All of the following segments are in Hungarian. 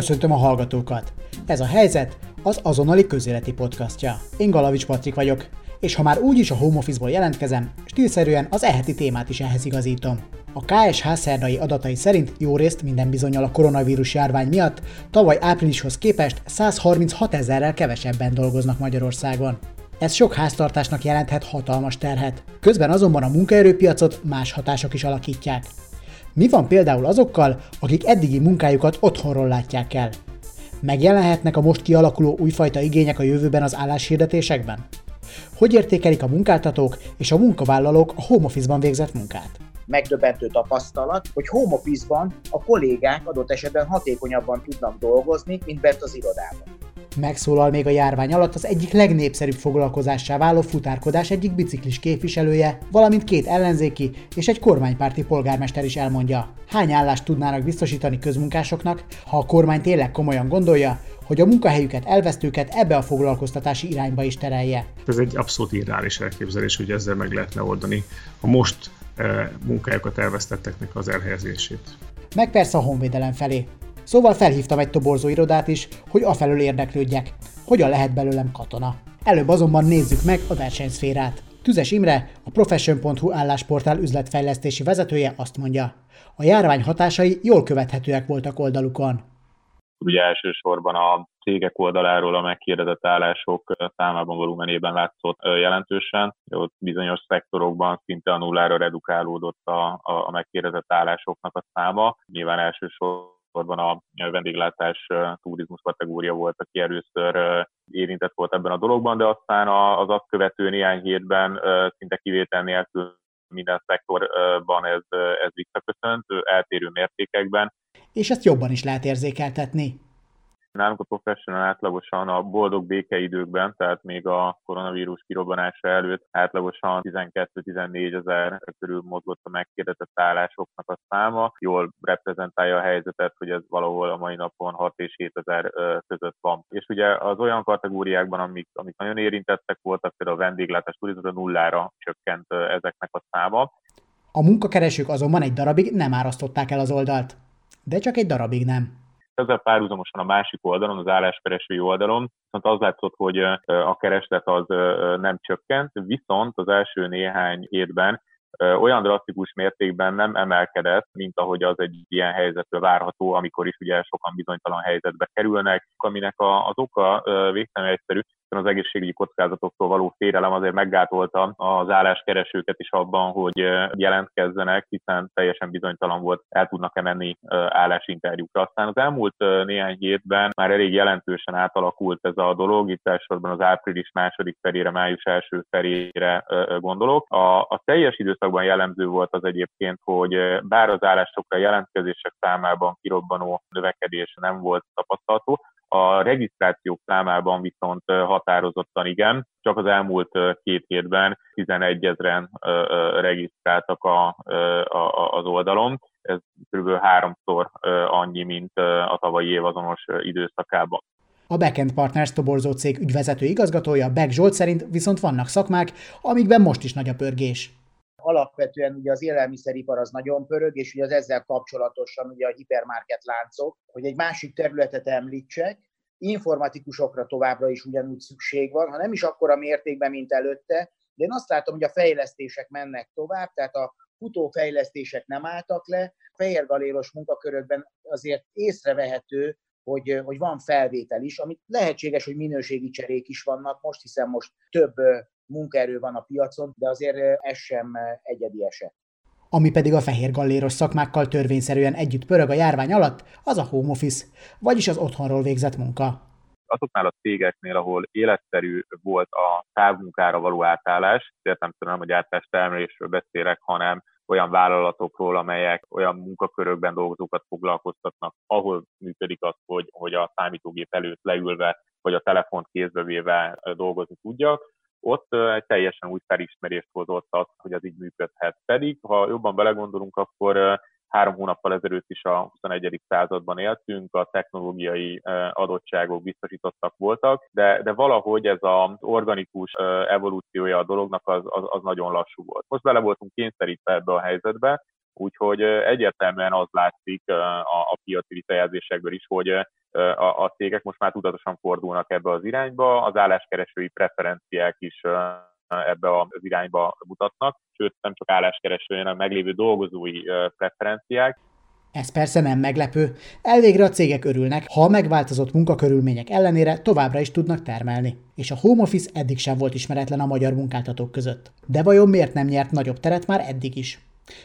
Köszöntöm a hallgatókat! Ez a helyzet az azonnali közéleti podcastja. Én Galavics Patrik vagyok, és ha már úgyis a home office-ból jelentkezem, stílszerűen az eheti témát is ehhez igazítom. A KSH szerdai adatai szerint jó részt minden bizonyal a koronavírus járvány miatt tavaly áprilishoz képest 136 ezerrel kevesebben dolgoznak Magyarországon. Ez sok háztartásnak jelenthet hatalmas terhet. Közben azonban a munkaerőpiacot más hatások is alakítják. Mi van például azokkal, akik eddigi munkájukat otthonról látják el? Megjelenhetnek a most kialakuló újfajta igények a jövőben az álláshirdetésekben? Hogy értékelik a munkáltatók és a munkavállalók a home office-ban végzett munkát? megdöbbentő tapasztalat, hogy home office-ban a kollégák adott esetben hatékonyabban tudnak dolgozni, mint bent az irodában. Megszólal még a járvány alatt az egyik legnépszerűbb foglalkozássá váló futárkodás egyik biciklis képviselője, valamint két ellenzéki és egy kormánypárti polgármester is elmondja. Hány állást tudnának biztosítani közmunkásoknak, ha a kormány tényleg komolyan gondolja, hogy a munkahelyüket, elvesztőket ebbe a foglalkoztatási irányba is terelje. Ez egy abszolút irreális elképzelés, hogy ezzel meg lehetne oldani a most e, munkájukat elvesztetteknek az elhelyezését. Meg persze a honvédelem felé. Szóval felhívtam egy toborzó irodát is, hogy afelől érdeklődjek. Hogyan lehet belőlem katona? Előbb azonban nézzük meg a versenyszférát. Tüzes Imre, a Profession.hu állásportál üzletfejlesztési vezetője azt mondja, a járvány hatásai jól követhetőek voltak oldalukon. Ugye elsősorban a cégek oldaláról a megkérdezett állások számában volumenében látszott jelentősen. Ott bizonyos szektorokban szinte a nullára redukálódott a, a megkérdezett állásoknak a száma. Nyilván elsősorban elsősorban a vendéglátás turizmus kategória volt, aki először érintett volt ebben a dologban, de aztán az azt követő néhány hétben szinte kivétel nélkül minden szektorban ez, ez visszaköszönt, eltérő mértékekben. És ezt jobban is lehet érzékeltetni. Nálunk a professional átlagosan a boldog békeidőkben, tehát még a koronavírus kirobbanása előtt átlagosan 12-14 ezer körül mozgott a megkérdezett állásoknak a száma. Jól reprezentálja a helyzetet, hogy ez valahol a mai napon 6 és 7 ezer között van. És ugye az olyan kategóriákban, amik, amik nagyon érintettek voltak, például a vendéglátás, turizmus, nullára csökkent ezeknek a száma. A munkakeresők azonban egy darabig nem árasztották el az oldalt. De csak egy darabig nem ezzel párhuzamosan a másik oldalon, az álláskeresői oldalon, viszont az látszott, hogy a kereslet az nem csökkent, viszont az első néhány hétben olyan drasztikus mértékben nem emelkedett, mint ahogy az egy ilyen helyzetről várható, amikor is ugye sokan bizonytalan helyzetbe kerülnek, aminek az oka végtelenül egyszerű, az egészségügyi kockázatoktól való félelem azért meggátolta az álláskeresőket is abban, hogy jelentkezzenek, hiszen teljesen bizonytalan volt, el tudnak-e menni állásinterjúkra. Aztán az elmúlt néhány hétben már elég jelentősen átalakult ez a dolog, itt elsősorban az április második felére, május első felére gondolok. A, a teljes időszakban jellemző volt az egyébként, hogy bár az állásokra jelentkezések számában kirobbanó növekedés nem volt tapasztalható, a regisztrációk számában viszont határozottan igen, csak az elmúlt két hétben 11 ezeren regisztráltak a, a, az oldalon. Ez kb. háromszor annyi, mint a tavalyi év azonos időszakában. A Backend Partners toborzó cég ügyvezető igazgatója Beck Zsolt szerint viszont vannak szakmák, amikben most is nagy a pörgés alapvetően ugye az élelmiszeripar az nagyon pörög, és ugye az ezzel kapcsolatosan ugye a hipermarket láncok, hogy egy másik területet említsek, informatikusokra továbbra is ugyanúgy szükség van, ha nem is akkora mértékben, mint előtte, de én azt látom, hogy a fejlesztések mennek tovább, tehát a futófejlesztések nem álltak le, fehérgaléros munkakörökben azért észrevehető, hogy, hogy van felvétel is, amit lehetséges, hogy minőségi cserék is vannak most, hiszen most több munkaerő van a piacon, de azért ez sem egyedi eset. Ami pedig a fehér galléros szakmákkal törvényszerűen együtt pörög a járvány alatt, az a home office, vagyis az otthonról végzett munka. Azoknál a cégeknél, ahol életszerű volt a távmunkára való átállás, értem nem hogy átállás termelésről beszélek, hanem olyan vállalatokról, amelyek olyan munkakörökben dolgozókat foglalkoztatnak, ahol működik az, hogy, hogy a számítógép előtt leülve, vagy a telefont kézbe véve dolgozni tudjak, ott egy teljesen új felismerést hozott az, hogy az így működhet. Pedig, ha jobban belegondolunk, akkor három hónappal ezelőtt is a 21. században éltünk, a technológiai adottságok biztosítottak voltak, de, de valahogy ez az organikus evolúciója a dolognak az, az, az nagyon lassú volt. Most bele voltunk kényszerítve ebbe a helyzetbe, Úgyhogy egyértelműen az látszik a, a piaci visszajelzésekből is, hogy a, a cégek most már tudatosan fordulnak ebbe az irányba, az álláskeresői preferenciák is ebbe az irányba mutatnak, sőt nem csak álláskeresői, meglévő dolgozói preferenciák. Ez persze nem meglepő. Elvégre a cégek örülnek, ha a megváltozott munkakörülmények ellenére továbbra is tudnak termelni. És a home office eddig sem volt ismeretlen a magyar munkáltatók között. De vajon miért nem nyert nagyobb teret már eddig is?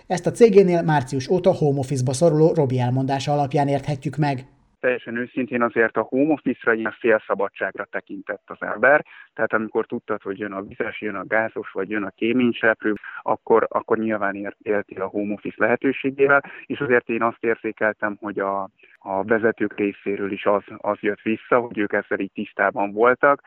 Ezt a cégénél március óta home office-ba szoruló Robi elmondása alapján érthetjük meg. Teljesen őszintén azért a home office-ra ilyen félszabadságra tekintett az ember, tehát amikor tudtad, hogy jön a vizes, jön a gázos, vagy jön a kéményseprő, akkor, akkor nyilván éltél a home office lehetőségével, és azért én azt érzékeltem, hogy a, a vezetők részéről is az, az jött vissza, hogy ők ezzel így tisztában voltak,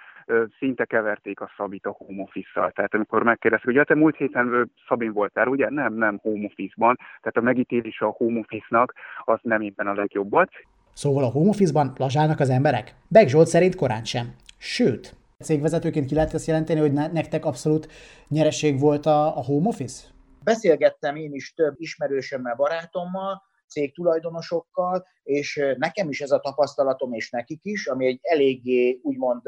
szinte keverték a Szabit a home office-szal. Tehát amikor megkérdezték, hogy ja, te múlt héten Szabin voltál, ugye? Nem, nem home office-ban. Tehát a megítélése a home office-nak az nem éppen a legjobb volt. Szóval a home office-ban lazsálnak az emberek? Beg Zsolt szerint korán sem. Sőt, cégvezetőként ki lehet ezt jelenteni, hogy nektek abszolút nyereség volt a, a home office? Beszélgettem én is több ismerősömmel, barátommal, cégtulajdonosokkal, és nekem is ez a tapasztalatom, és nekik is, ami egy eléggé úgymond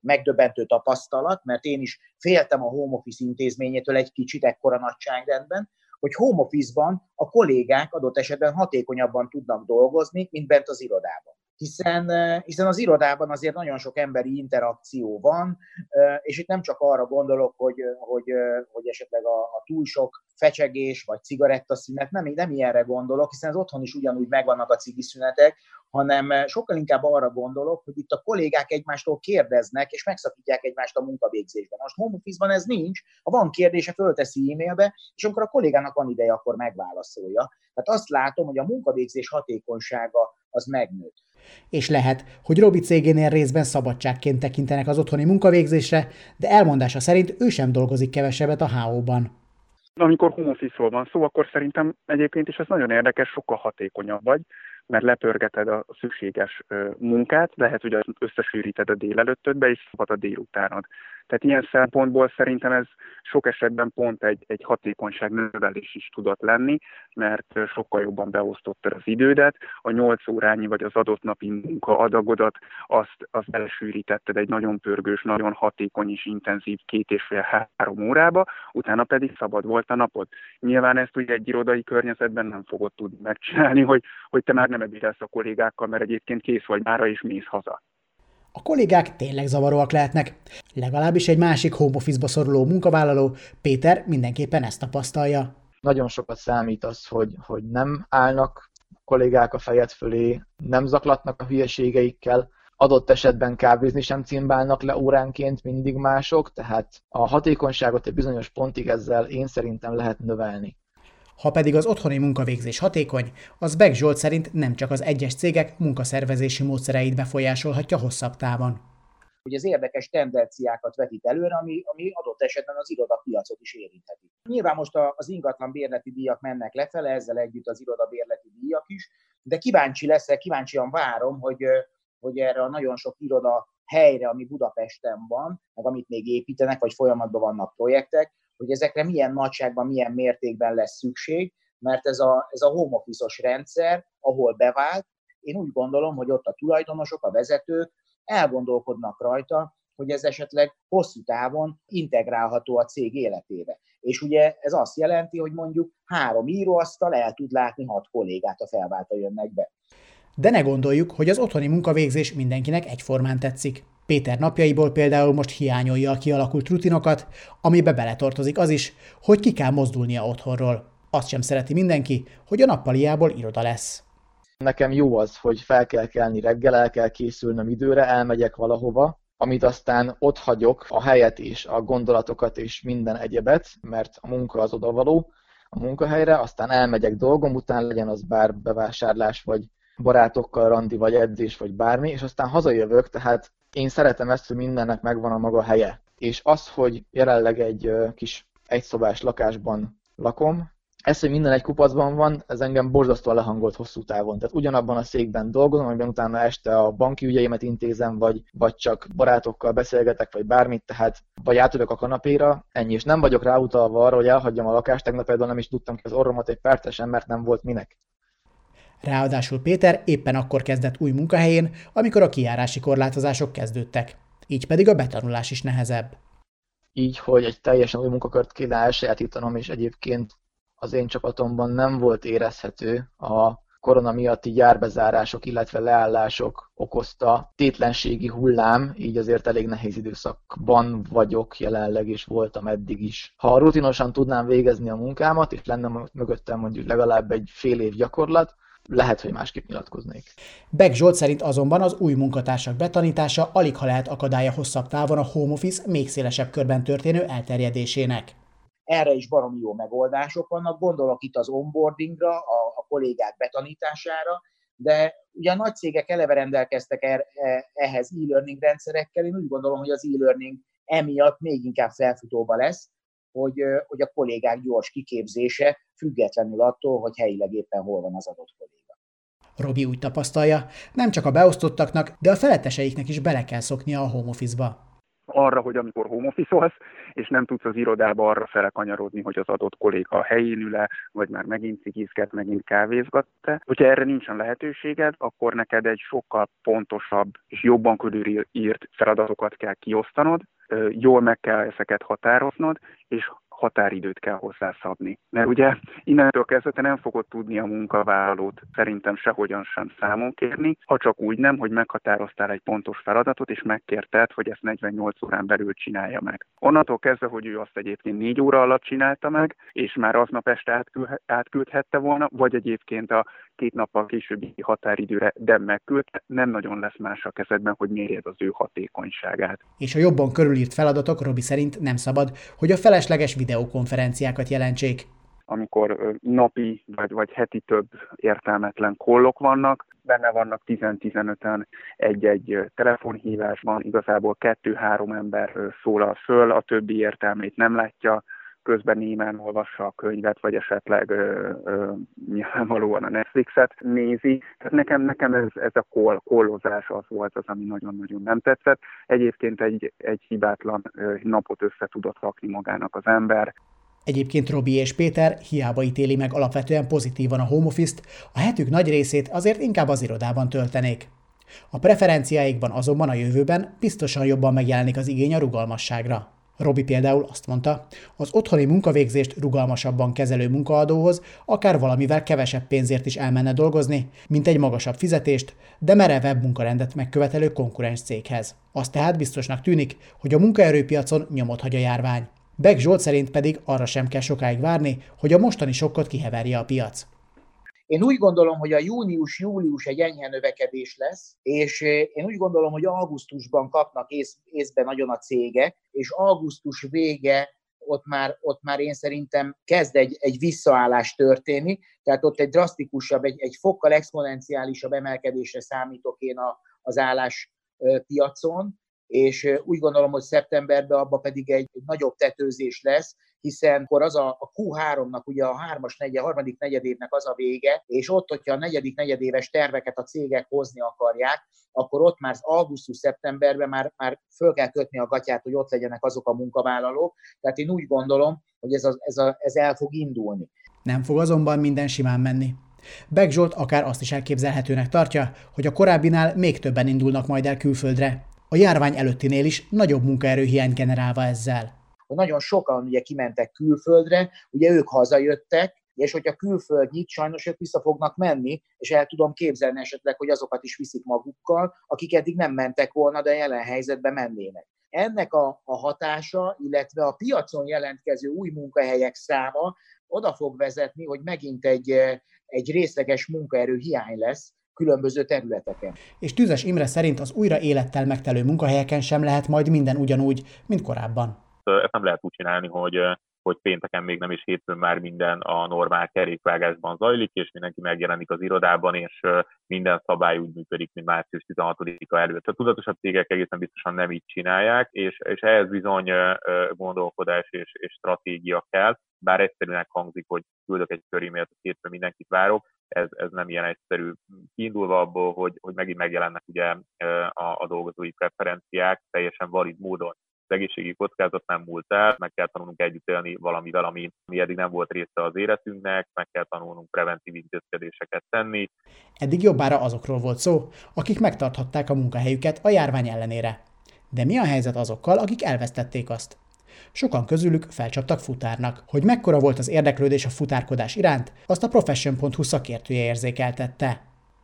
megdöbbentő tapasztalat, mert én is féltem a home office intézményétől egy kicsit ekkora nagyságrendben, hogy home office-ban a kollégák adott esetben hatékonyabban tudnak dolgozni, mint bent az irodában hiszen, hiszen az irodában azért nagyon sok emberi interakció van, és itt nem csak arra gondolok, hogy, hogy, hogy esetleg a, a túl sok fecsegés vagy cigarettaszünet, nem, nem ilyenre gondolok, hiszen az otthon is ugyanúgy megvannak a cigiszünetek, hanem sokkal inkább arra gondolok, hogy itt a kollégák egymástól kérdeznek, és megszakítják egymást a munkavégzésben. Most home office-ban ez nincs, ha van kérdése, fölteszi e-mailbe, és amikor a kollégának van ideje, akkor megválaszolja. Tehát azt látom, hogy a munkavégzés hatékonysága az megnőtt. És lehet, hogy Robi cégénél részben szabadságként tekintenek az otthoni munkavégzésre, de elmondása szerint ő sem dolgozik kevesebbet a HO-ban. Amikor home van szó, akkor szerintem egyébként is ez nagyon érdekes, sokkal hatékonyabb vagy, mert lepörgeted a szükséges munkát, lehet, hogy összesűríted a délelőttödbe, és szabad a délutánod. Tehát ilyen szempontból szerintem ez sok esetben pont egy, egy hatékonyság növelés is tudott lenni, mert sokkal jobban beosztottad az idődet, a 8 órányi vagy az adott napi munka adagodat, azt, azt belesűrítetted egy nagyon pörgős, nagyon hatékony és intenzív két és fél-három órába, utána pedig szabad volt a napod. Nyilván ezt ugye egy irodai környezetben nem fogod tudni megcsinálni, hogy, hogy te már nem ebédelsz a kollégákkal, mert egyébként kész vagy mára és mész haza. A kollégák tényleg zavaróak lehetnek. Legalábbis egy másik home office-ba szoruló munkavállaló, Péter mindenképpen ezt tapasztalja. Nagyon sokat számít az, hogy, hogy nem állnak kollégák a fejed fölé, nem zaklatnak a hülyeségeikkel, adott esetben kávézni sem címbálnak le óránként mindig mások, tehát a hatékonyságot egy bizonyos pontig ezzel én szerintem lehet növelni. Ha pedig az otthoni munkavégzés hatékony, az Beck Zsolt szerint nem csak az egyes cégek munkaszervezési módszereit befolyásolhatja hosszabb távon. Hogy az érdekes tendenciákat vetít előre, ami, ami adott esetben az irodapiacot is érintheti. Nyilván most az ingatlan bérleti díjak mennek lefele, ezzel együtt az irodabérleti díjak is, de kíváncsi leszek, kíváncsian várom, hogy, hogy erre a nagyon sok iroda helyre, ami Budapesten van, meg amit még építenek, vagy folyamatban vannak projektek, hogy ezekre milyen nagyságban, milyen mértékben lesz szükség, mert ez a, ez a home office rendszer, ahol bevált, én úgy gondolom, hogy ott a tulajdonosok, a vezetők elgondolkodnak rajta, hogy ez esetleg hosszú távon integrálható a cég életébe. És ugye ez azt jelenti, hogy mondjuk három íróasztal el tud látni hat kollégát, a felváltó jönnek be. De ne gondoljuk, hogy az otthoni munkavégzés mindenkinek egyformán tetszik. Péter napjaiból például most hiányolja a kialakult rutinokat, amibe beletartozik az is, hogy ki kell mozdulnia otthonról. Azt sem szereti mindenki, hogy a nappaliából iroda lesz. Nekem jó az, hogy fel kell kelni reggel, el kell készülnöm időre, elmegyek valahova, amit aztán ott hagyok, a helyet és a gondolatokat és minden egyebet, mert a munka az odavaló a munkahelyre, aztán elmegyek dolgom után, legyen az bár bevásárlás, vagy barátokkal randi, vagy edzés, vagy bármi, és aztán hazajövök, tehát én szeretem ezt, hogy mindennek megvan a maga helye. És az, hogy jelenleg egy kis egyszobás lakásban lakom, ez, hogy minden egy kupacban van, ez engem borzasztóan lehangolt hosszú távon. Tehát ugyanabban a székben dolgozom, amiben utána este a banki ügyeimet intézem, vagy, vagy csak barátokkal beszélgetek, vagy bármit, tehát vagy átülök a kanapéra, ennyi. És nem vagyok ráutalva arra, hogy elhagyjam a lakást, tegnap például nem is tudtam ki az orromat egy percesen, mert nem volt minek. Ráadásul Péter éppen akkor kezdett új munkahelyén, amikor a kiárási korlátozások kezdődtek. Így pedig a betanulás is nehezebb. Így, hogy egy teljesen új munkakört kéne elsajátítanom, és egyébként az én csapatomban nem volt érezhető a korona miatti gyárbezárások, illetve leállások okozta tétlenségi hullám, így azért elég nehéz időszakban vagyok jelenleg, és voltam eddig is. Ha rutinosan tudnám végezni a munkámat, és lenne mögöttem mondjuk legalább egy fél év gyakorlat, lehet, hogy másképp nyilatkoznék. Beck Zsolt szerint azonban az új munkatársak betanítása alig ha lehet akadálya hosszabb távon a home office még szélesebb körben történő elterjedésének. Erre is baromi jó megoldások vannak, gondolok itt az onboardingra, a, a kollégák betanítására, de ugye a nagy cégek eleve rendelkeztek er, e, ehhez e-learning rendszerekkel, én úgy gondolom, hogy az e-learning emiatt még inkább felfutóba lesz, hogy, hogy a kollégák gyors kiképzése, függetlenül attól, hogy helyileg éppen hol van az adott kolléga. Robi úgy tapasztalja, nem csak a beosztottaknak, de a feletteseiknek is bele kell szoknia a home office-ba arra, hogy amikor home office és nem tudsz az irodába arra felekanyarodni, hogy az adott kolléga a helyén ül vagy már megint cigizget, megint kávézgat te. Hogyha erre nincsen lehetőséged, akkor neked egy sokkal pontosabb és jobban körülírt feladatokat kell kiosztanod, jól meg kell ezeket határoznod, és határidőt kell hozzászabni. Mert ugye innentől kezdve te nem fogod tudni a munkavállalót szerintem sehogyan sem számon kérni, ha csak úgy nem, hogy meghatároztál egy pontos feladatot, és megkérted, hogy ezt 48 órán belül csinálja meg. Onnantól kezdve, hogy ő azt egyébként 4 óra alatt csinálta meg, és már aznap este átküldhette volna, vagy egyébként a két nappal későbbi határidőre, de megküldte, nem nagyon lesz más a kezedben, hogy mérjed az ő hatékonyságát. És a jobban körülírt feladatok Robi szerint nem szabad, hogy a felesleges videokonferenciákat jelentsék. Amikor napi vagy, vagy heti több értelmetlen kollok vannak, benne vannak 10-15-en egy-egy telefonhívásban, igazából kettő-három ember szólal föl, a többi értelmét nem látja, közben némán olvassa a könyvet, vagy esetleg ö, ö, nyilvánvalóan a Netflixet nézi. Tehát nekem, nekem ez, ez a kol, kollozás az volt az, ami nagyon-nagyon nem tetszett. Egyébként egy, egy hibátlan napot össze tudott rakni magának az ember. Egyébként Robi és Péter hiába ítéli meg alapvetően pozitívan a home office-t, a hetük nagy részét azért inkább az irodában töltenék. A preferenciáikban azonban a jövőben biztosan jobban megjelenik az igény a rugalmasságra. Robi például azt mondta, az otthoni munkavégzést rugalmasabban kezelő munkaadóhoz akár valamivel kevesebb pénzért is elmenne dolgozni, mint egy magasabb fizetést, de merevebb munkarendet megkövetelő konkurens céghez. Az tehát biztosnak tűnik, hogy a munkaerőpiacon nyomot hagy a járvány. Beck Zsolt szerint pedig arra sem kell sokáig várni, hogy a mostani sokkot kiheverje a piac. Én úgy gondolom, hogy a június-július egy enyhe növekedés lesz, és eh, én úgy gondolom, hogy augusztusban kapnak ész, észbe nagyon a cégek, és augusztus vége ott már, ott már én szerintem kezd egy, egy visszaállás történni, tehát ott egy drasztikusabb, egy, egy fokkal exponenciálisabb emelkedésre számítok én a, az állás piacon, és úgy gondolom, hogy szeptemberben abba pedig egy, nagyobb tetőzés lesz, hiszen akkor az a, a Q3-nak, ugye a hármas negyed, harmadik negyedévnek az a vége, és ott, hogyha a negyedik negyedéves terveket a cégek hozni akarják, akkor ott már augusztus-szeptemberben már, már föl kell kötni a gatyát, hogy ott legyenek azok a munkavállalók. Tehát én úgy gondolom, hogy ez, a, ez, a, ez el fog indulni. Nem fog azonban minden simán menni. Beck Zsolt akár azt is elképzelhetőnek tartja, hogy a korábbinál még többen indulnak majd el külföldre. A járvány előttinél is nagyobb munkaerőhiány generálva ezzel nagyon sokan ugye kimentek külföldre, ugye ők hazajöttek, és hogyha külföld nyit, sajnos ők vissza fognak menni, és el tudom képzelni esetleg, hogy azokat is viszik magukkal, akik eddig nem mentek volna, de jelen helyzetben mennének. Ennek a, a hatása, illetve a piacon jelentkező új munkahelyek száma oda fog vezetni, hogy megint egy, egy részleges munkaerő hiány lesz, különböző területeken. És Tüzes Imre szerint az újra élettel megtelő munkahelyeken sem lehet majd minden ugyanúgy, mint korábban ezt nem lehet úgy csinálni, hogy hogy pénteken még nem is hétfőn már minden a normál kerékvágásban zajlik, és mindenki megjelenik az irodában, és minden szabály úgy működik, mint március 16-a előtt. A tudatosabb cégek egészen biztosan nem így csinálják, és, és ehhez bizony gondolkodás és, és stratégia kell, bár egyszerűen hangzik, hogy küldök egy körímélt, hétfőn mindenkit várok, ez, ez nem ilyen egyszerű. Kiindulva abból, hogy, hogy megint megjelennek ugye a, a dolgozói preferenciák teljesen valid módon az egészségi kockázat nem múlt el, meg kell tanulnunk együtt élni valamivel, ami, ami eddig nem volt része az életünknek, meg kell tanulnunk preventív intézkedéseket tenni. Eddig jobbára azokról volt szó, akik megtarthatták a munkahelyüket a járvány ellenére. De mi a helyzet azokkal, akik elvesztették azt? Sokan közülük felcsaptak futárnak. Hogy mekkora volt az érdeklődés a futárkodás iránt, azt a Profession.hu szakértője érzékeltette.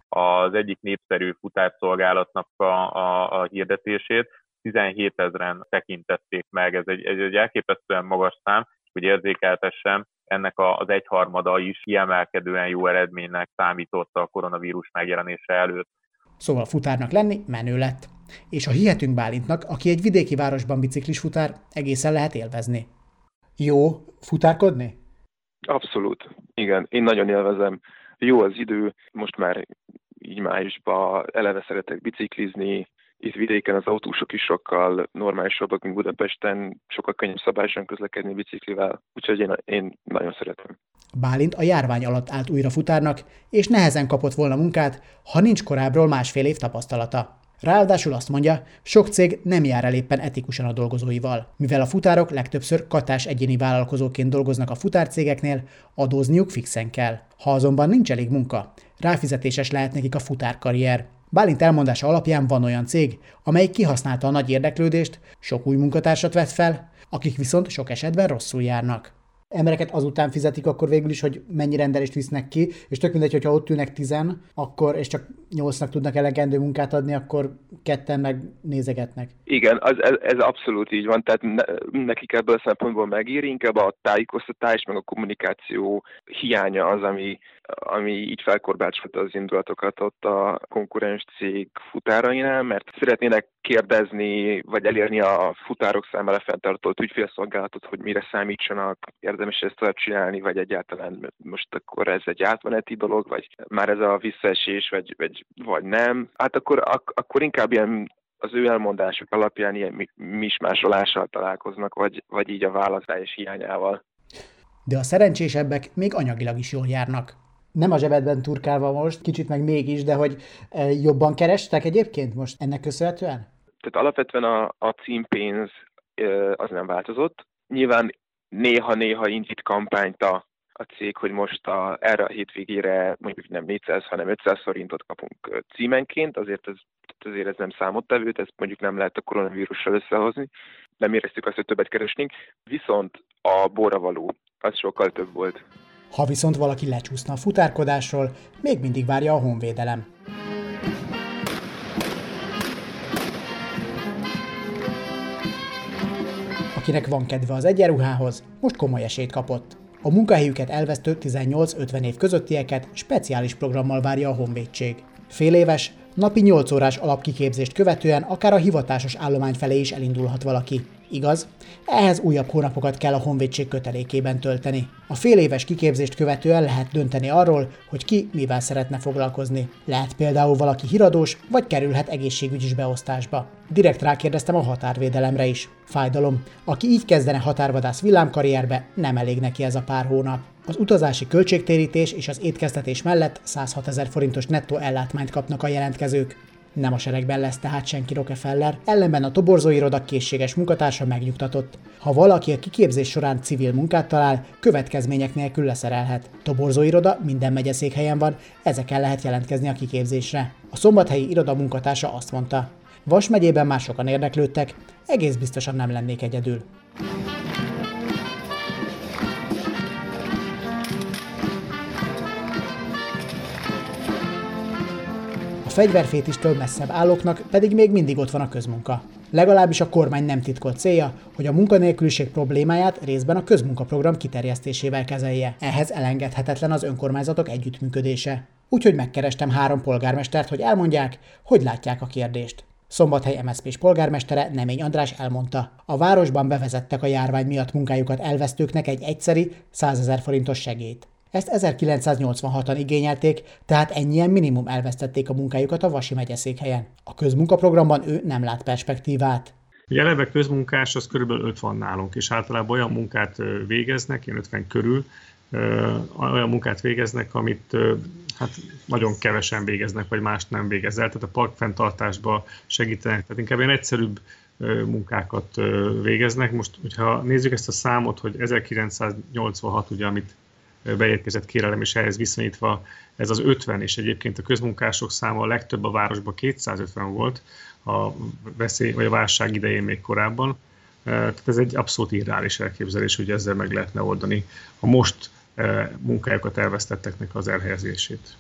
Az egyik népszerű futárszolgálatnak a, a, a hirdetését 17 ezeren tekintették meg, ez egy, egy, egy elképesztően magas szám, hogy érzékeltessem, ennek az egyharmada is kiemelkedően jó eredménynek számított a koronavírus megjelenése előtt. Szóval futárnak lenni menő lett. És a hihetünk Bálintnak, aki egy vidéki városban biciklis futár, egészen lehet élvezni. Jó futárkodni? Abszolút. Igen, én nagyon élvezem. Jó az idő, most már így májusban eleve szeretek biciklizni, itt vidéken az autósok is sokkal normálisabbak, mint Budapesten, sokkal könnyebb szabályosan közlekedni biciklivel, úgyhogy én, én nagyon szeretem. Bálint a járvány alatt állt újra futárnak, és nehezen kapott volna munkát, ha nincs korábbról másfél év tapasztalata. Ráadásul azt mondja, sok cég nem jár el éppen etikusan a dolgozóival. Mivel a futárok legtöbbször katás egyéni vállalkozóként dolgoznak a futárcégeknél, adózniuk fixen kell. Ha azonban nincs elég munka, ráfizetéses lehet nekik a futárkarrier. Bálint elmondása alapján van olyan cég, amelyik kihasználta a nagy érdeklődést, sok új munkatársat vett fel, akik viszont sok esetben rosszul járnak embereket azután fizetik akkor végül is, hogy mennyi rendelést visznek ki, és tök mindegy, hogyha ott ülnek tizen, akkor, és csak nyolcnak tudnak elegendő munkát adni, akkor ketten meg nézegetnek. Igen, az, ez, ez abszolút így van, tehát ne, nekik ebből a szempontból megéri, inkább a tájékoztatás, meg a kommunikáció hiánya az, ami, ami így felkorbácsolta az indulatokat ott a konkurens cég futárainál, mert szeretnének kérdezni, vagy elérni a futárok számára fenntartott ügyfélszolgálatot, hogy mire számítsanak, érdemes ezt tovább csinálni, vagy egyáltalán most akkor ez egy átmeneti dolog, vagy már ez a visszaesés, vagy, vagy, vagy nem. Hát akkor, ak- akkor inkább ilyen az ő elmondások alapján ilyen mismásolással találkoznak, vagy, vagy így a választás hiányával. De a szerencsésebbek még anyagilag is jól járnak. Nem a zsebedben turkálva most, kicsit meg mégis, de hogy e, jobban kerestek egyébként most ennek köszönhetően? Tehát alapvetően a, a címpénz az nem változott. Nyilván néha-néha indít kampányt a, a cég, hogy most a, erre a hétvégére mondjuk nem 400, hanem 500 forintot kapunk címenként, azért ez, azért ez nem számottevő, ezt mondjuk nem lehet a koronavírussal összehozni, nem éreztük azt, hogy többet keresnénk, viszont a borravaló az sokkal több volt. Ha viszont valaki lecsúszna a futárkodásról, még mindig várja a honvédelem. Akinek van kedve az egyenruhához, most komoly esélyt kapott. A munkahelyüket elvesztő 18-50 év közöttieket speciális programmal várja a honvédség. Fél éves, napi 8 órás alapkiképzést követően akár a hivatásos állomány felé is elindulhat valaki. Igaz? Ehhez újabb hónapokat kell a honvédség kötelékében tölteni. A fél éves kiképzést követően lehet dönteni arról, hogy ki mivel szeretne foglalkozni. Lehet például valaki híradós, vagy kerülhet egészségügyis beosztásba. Direkt rákérdeztem a határvédelemre is. Fájdalom. Aki így kezdene határvadász villámkarrierbe, nem elég neki ez a pár hónap. Az utazási költségtérítés és az étkeztetés mellett 106 ezer forintos nettó ellátmányt kapnak a jelentkezők. Nem a seregben lesz tehát senki Rockefeller, ellenben a toborzóiroda készséges munkatársa megnyugtatott. Ha valaki a kiképzés során civil munkát talál, következmények nélkül leszerelhet. Toborzóiroda minden megyeszékhelyen van, ezeken lehet jelentkezni a kiképzésre. A szombathelyi iroda munkatársa azt mondta, Vas megyében már sokan érdeklődtek, egész biztosan nem lennék egyedül. Fegyverfétistől messzebb állóknak pedig még mindig ott van a közmunka. Legalábbis a kormány nem titkolt célja, hogy a munkanélküliség problémáját részben a közmunkaprogram kiterjesztésével kezelje. Ehhez elengedhetetlen az önkormányzatok együttműködése. Úgyhogy megkerestem három polgármestert, hogy elmondják, hogy látják a kérdést. Szombathely MSZP-s polgármestere Nemény András elmondta, a városban bevezettek a járvány miatt munkájukat elvesztőknek egy egyszeri 100 ezer forintos segélyt. Ezt 1986-an igényelték, tehát ennyien minimum elvesztették a munkájukat a Vasi megyeszékhelyen. A közmunkaprogramban ő nem lát perspektívát. Ugye eleve közmunkás az körülbelül 5 van nálunk, és általában olyan munkát végeznek, ilyen 50 körül, olyan munkát végeznek, amit hát nagyon kevesen végeznek, vagy mást nem végezel. Tehát a parkfenntartásba segítenek, tehát inkább ilyen egyszerűbb munkákat végeznek. Most, hogyha nézzük ezt a számot, hogy 1986, ugye, amit beérkezett kérelem, és ehhez viszonyítva ez az 50, és egyébként a közmunkások száma a legtöbb a városban 250 volt a veszély, vagy a válság idején még korábban. Tehát ez egy abszolút irreális elképzelés, hogy ezzel meg lehetne oldani a most munkájukat elvesztetteknek az elhelyezését.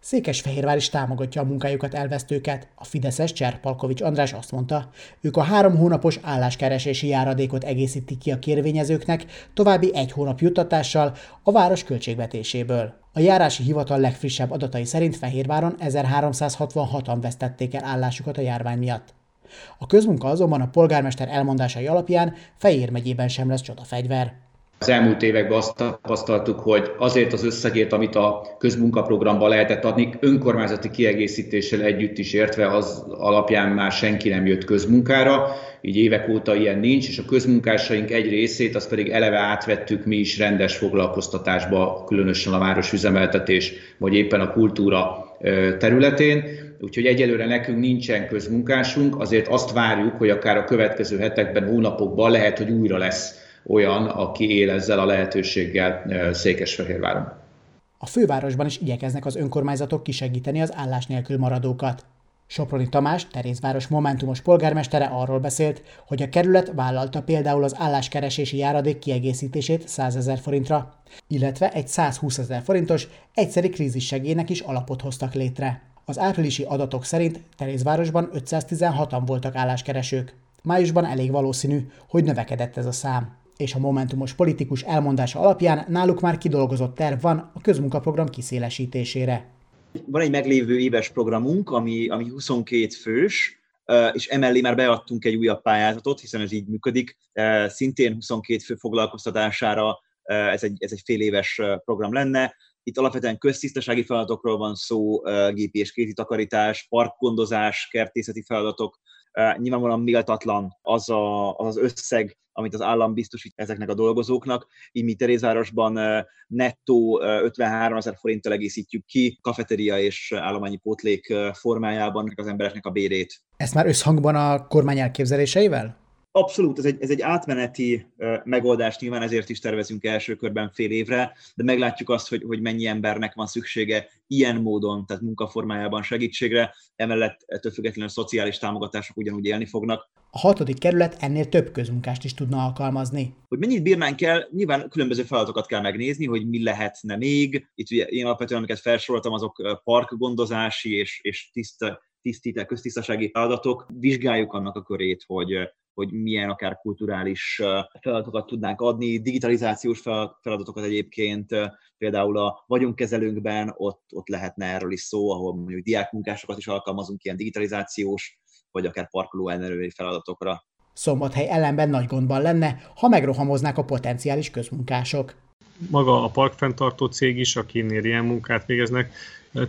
Székesfehérvár is támogatja a munkájukat elvesztőket. A Fideszes Cserpalkovics András azt mondta, ők a három hónapos álláskeresési járadékot egészítik ki a kérvényezőknek, további egy hónap juttatással a város költségvetéséből. A járási hivatal legfrissebb adatai szerint Fehérváron 1366-an vesztették el állásukat a járvány miatt. A közmunka azonban a polgármester elmondásai alapján Fejér megyében sem lesz csodafegyver. Az elmúlt években azt tapasztaltuk, hogy azért az összegét, amit a közmunkaprogramban lehetett adni, önkormányzati kiegészítéssel együtt is értve, az alapján már senki nem jött közmunkára, így évek óta ilyen nincs, és a közmunkásaink egy részét, azt pedig eleve átvettük mi is rendes foglalkoztatásba, különösen a városüzemeltetés, vagy éppen a kultúra területén. Úgyhogy egyelőre nekünk nincsen közmunkásunk, azért azt várjuk, hogy akár a következő hetekben, hónapokban lehet, hogy újra lesz olyan, aki él ezzel a lehetőséggel Székesfehérváron. A fővárosban is igyekeznek az önkormányzatok kisegíteni az állás nélkül maradókat. Soproni Tamás, Terézváros Momentumos polgármestere arról beszélt, hogy a kerület vállalta például az álláskeresési járadék kiegészítését 100 ezer forintra, illetve egy 120 ezer forintos egyszeri krízissegélynek is alapot hoztak létre. Az áprilisi adatok szerint Terézvárosban 516-an voltak álláskeresők. Májusban elég valószínű, hogy növekedett ez a szám és a momentumos politikus elmondása alapján náluk már kidolgozott terv van a közmunkaprogram kiszélesítésére. Van egy meglévő éves programunk, ami, ami 22 fős, és emellé már beadtunk egy újabb pályázatot, hiszen ez így működik, szintén 22 fő foglalkoztatására ez egy, ez egy fél éves program lenne. Itt alapvetően köztisztasági feladatokról van szó, gépi és kézi takarítás, parkgondozás, kertészeti feladatok, nyilvánvalóan méltatlan az, a, az az összeg, amit az állam biztosít ezeknek a dolgozóknak. Így mi Terézvárosban nettó 53 ezer forinttal egészítjük ki kafeteria és állományi pótlék formájában az embereknek a bérét. Ezt már összhangban a kormány elképzeléseivel? Abszolút, ez egy, ez egy átmeneti megoldás, nyilván ezért is tervezünk első körben fél évre, de meglátjuk azt, hogy, hogy mennyi embernek van szüksége ilyen módon, tehát munkaformájában segítségre, emellett ettől függetlenül a szociális támogatások ugyanúgy élni fognak. A hatodik kerület ennél több közmunkást is tudna alkalmazni. Hogy mennyit bírnánk el, nyilván különböző feladatokat kell megnézni, hogy mi lehetne még. Itt ugye én alapvetően, amiket felsoroltam, azok parkgondozási és, és tiszta, tisztítás, köztisztasági feladatok. Vizsgáljuk annak a körét, hogy hogy milyen akár kulturális feladatokat tudnánk adni, digitalizációs feladatokat egyébként, például a vagyonkezelőnkben ott, ott lehetne erről is szó, ahol mondjuk diákmunkásokat is alkalmazunk ilyen digitalizációs, vagy akár parkoló ellenőri feladatokra. Szombathely ellenben nagy gondban lenne, ha megrohamoznák a potenciális közmunkások. Maga a parkfenntartó cég is, akinél ilyen munkát végeznek,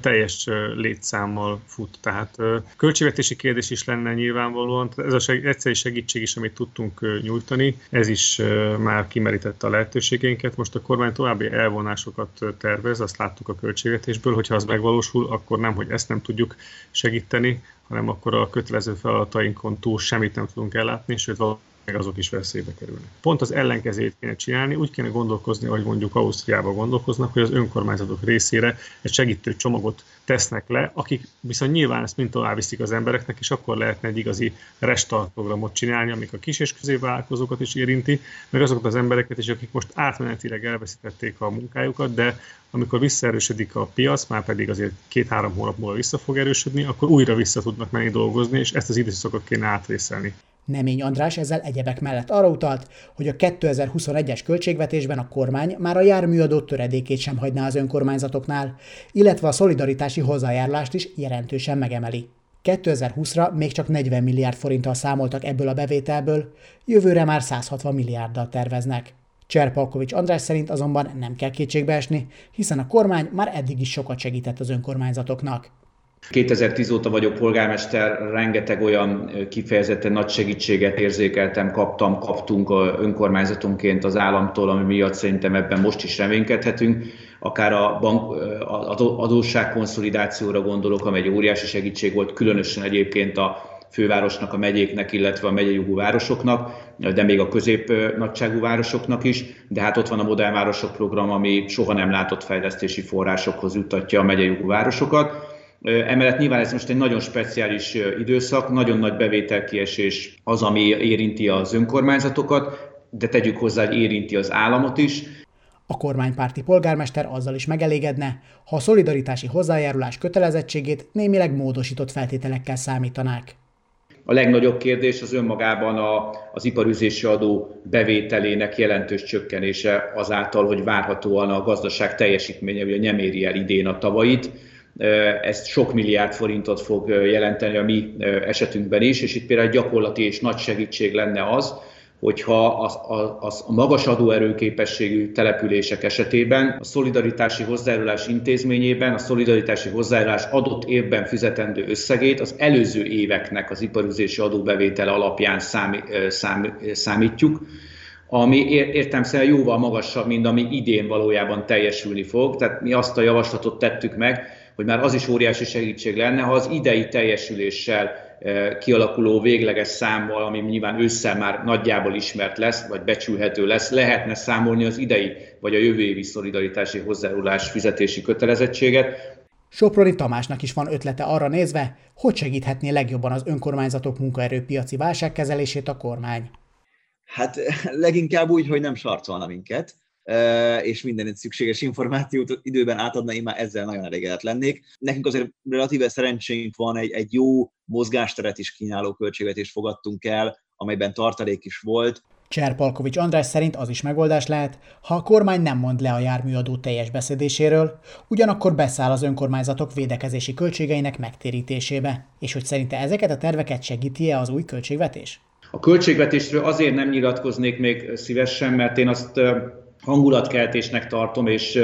teljes létszámmal fut. Tehát költségvetési kérdés is lenne nyilvánvalóan. Ez a seg- egyszerű segítség is, amit tudtunk nyújtani, ez is már kimerítette a lehetőségeinket. Most a kormány további elvonásokat tervez, azt láttuk a költségvetésből, hogyha az megvalósul, akkor nem, hogy ezt nem tudjuk segíteni, hanem akkor a kötelező feladatainkon túl semmit nem tudunk ellátni, sőt meg azok is veszélybe kerülnek. Pont az ellenkezőjét kéne csinálni, úgy kéne gondolkozni, ahogy mondjuk Ausztriában gondolkoznak, hogy az önkormányzatok részére egy segítő csomagot tesznek le, akik viszont nyilván ezt mind tovább viszik az embereknek, és akkor lehetne egy igazi restart programot csinálni, amik a kis és középvállalkozókat is érinti, meg azokat az embereket is, akik most átmenetileg elveszítették a munkájukat, de amikor visszaerősödik a piac, már pedig azért két-három hónap múlva vissza fog erősödni, akkor újra vissza tudnak menni dolgozni, és ezt az időszakot kéne átrészelni. Nemény András ezzel egyebek mellett arra utalt, hogy a 2021-es költségvetésben a kormány már a járműadó töredékét sem hagyná az önkormányzatoknál, illetve a szolidaritási hozzájárulást is jelentősen megemeli. 2020-ra még csak 40 milliárd forinttal számoltak ebből a bevételből, jövőre már 160 milliárddal terveznek. Cserpalkovics András szerint azonban nem kell kétségbe esni, hiszen a kormány már eddig is sokat segített az önkormányzatoknak. 2010 óta vagyok polgármester, rengeteg olyan kifejezetten nagy segítséget érzékeltem, kaptam, kaptunk önkormányzatonként az államtól, ami miatt szerintem ebben most is reménykedhetünk. Akár a bank adósságkonszolidációra gondolok, amely egy óriási segítség volt, különösen egyébként a fővárosnak, a megyéknek, illetve a megyei városoknak, de még a közép nagyságú városoknak is. De hát ott van a modellvárosok program, ami soha nem látott fejlesztési forrásokhoz jutatja a megyei városokat. Emellett nyilván ez most egy nagyon speciális időszak, nagyon nagy bevételkiesés az, ami érinti az önkormányzatokat, de tegyük hozzá, hogy érinti az államot is. A kormánypárti polgármester azzal is megelégedne, ha a szolidaritási hozzájárulás kötelezettségét némileg módosított feltételekkel számítanák. A legnagyobb kérdés az önmagában a, az iparüzési adó bevételének jelentős csökkenése azáltal, hogy várhatóan a gazdaság teljesítménye ugye nem éri el idén a tavait. Ez sok milliárd forintot fog jelenteni a mi esetünkben is, és itt például gyakorlati és nagy segítség lenne az, hogyha az, az, a magas adóerőképességű települések esetében a szolidaritási hozzájárulás intézményében a szolidaritási hozzájárulás adott évben fizetendő összegét az előző éveknek az iparüzési adóbevétele alapján számí, szám, számítjuk, ami értelmszerűen jóval magasabb, mint ami idén valójában teljesülni fog. Tehát mi azt a javaslatot tettük meg, hogy már az is óriási segítség lenne, ha az idei teljesüléssel kialakuló végleges számmal, ami nyilván ősszel már nagyjából ismert lesz, vagy becsülhető lesz, lehetne számolni az idei vagy a jövő évi szolidaritási hozzájárulás fizetési kötelezettséget. Soproni Tamásnak is van ötlete arra nézve, hogy segíthetné legjobban az önkormányzatok munkaerőpiaci válságkezelését a kormány. Hát leginkább úgy, hogy nem sarcolna minket, és minden szükséges információt időben átadna, én már ezzel nagyon elégedett lennék. Nekünk azért relatíve szerencsénk van, egy, egy jó mozgásteret is kínáló költségvetést fogadtunk el, amelyben tartalék is volt. Cserpalkovics András szerint az is megoldás lehet, ha a kormány nem mond le a járműadó teljes beszedéséről, ugyanakkor beszáll az önkormányzatok védekezési költségeinek megtérítésébe, és hogy szerinte ezeket a terveket segíti-e az új költségvetés? A költségvetésről azért nem nyilatkoznék még szívesen, mert én azt hangulatkeltésnek tartom, és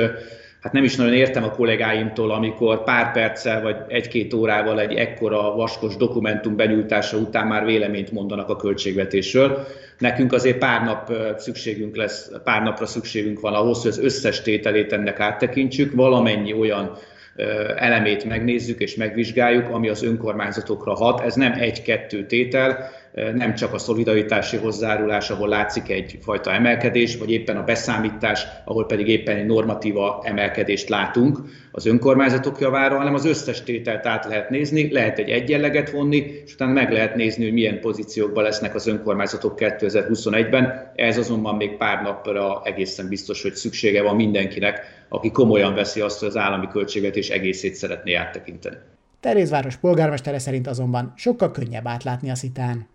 hát nem is nagyon értem a kollégáimtól, amikor pár perccel vagy egy-két órával egy ekkora vaskos dokumentum benyújtása után már véleményt mondanak a költségvetésről. Nekünk azért pár nap szükségünk lesz, pár napra szükségünk van ahhoz, hogy az összes tételét ennek áttekintsük, valamennyi olyan elemét megnézzük és megvizsgáljuk, ami az önkormányzatokra hat. Ez nem egy-kettő tétel, nem csak a szolidaritási hozzárulás, ahol látszik egyfajta emelkedés, vagy éppen a beszámítás, ahol pedig éppen egy normatíva emelkedést látunk az önkormányzatok javára, hanem az összes tételt át lehet nézni, lehet egy egyenleget vonni, és utána meg lehet nézni, hogy milyen pozíciókban lesznek az önkormányzatok 2021-ben. Ez azonban még pár napra egészen biztos, hogy szüksége van mindenkinek, aki komolyan veszi azt, hogy az állami költségvetés egészét szeretné áttekinteni. Terézváros polgármestere szerint azonban sokkal könnyebb átlátni a szitán.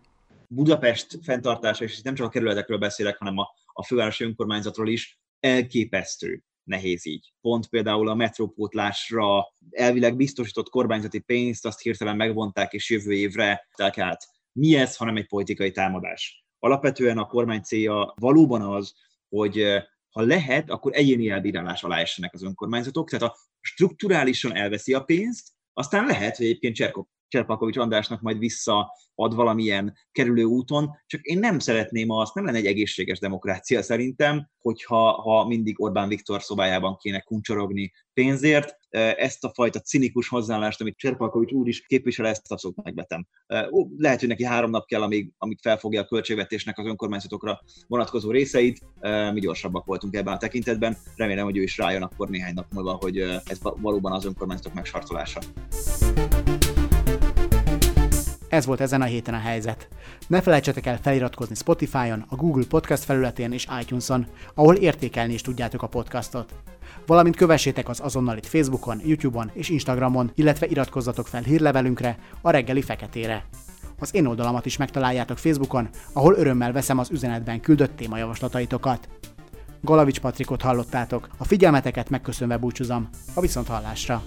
Budapest fenntartása, és nem csak a kerületekről beszélek, hanem a, a fővárosi önkormányzatról is, elképesztő nehéz így. Pont például a metrópótlásra elvileg biztosított kormányzati pénzt, azt hirtelen megvonták, és jövő évre tehát át. Mi ez, hanem egy politikai támadás? Alapvetően a kormány célja valóban az, hogy ha lehet, akkor egyéni elbírálás alá essenek az önkormányzatok, tehát a strukturálisan elveszi a pénzt, aztán lehet, hogy egyébként Cserkop Cserpalkovics Andrásnak majd visszaad valamilyen kerülő úton, csak én nem szeretném azt, nem lenne egy egészséges demokrácia szerintem, hogyha ha mindig Orbán Viktor szobájában kéne kuncsorogni pénzért. Ezt a fajta cinikus hozzáállást, amit Cserpalkovics úr is képvisel, ezt abszolút megvetem. Lehet, hogy neki három nap kell, amíg, amíg felfogja a költségvetésnek az önkormányzatokra vonatkozó részeit. Mi gyorsabbak voltunk ebben a tekintetben. Remélem, hogy ő is rájön akkor néhány nap múlva, hogy ez valóban az önkormányzatok megsartolása. Ez volt ezen a héten a helyzet. Ne felejtsetek el feliratkozni Spotify-on, a Google Podcast felületén és iTunes-on, ahol értékelni is tudjátok a podcastot. Valamint kövessétek az azonnal Facebookon, YouTube-on és Instagramon, illetve iratkozzatok fel hírlevelünkre, a reggeli feketére. Az én oldalamat is megtaláljátok Facebookon, ahol örömmel veszem az üzenetben küldött témajavaslataitokat. Galavics Patrikot hallottátok, a figyelmeteket megköszönve búcsúzom, a viszonthallásra!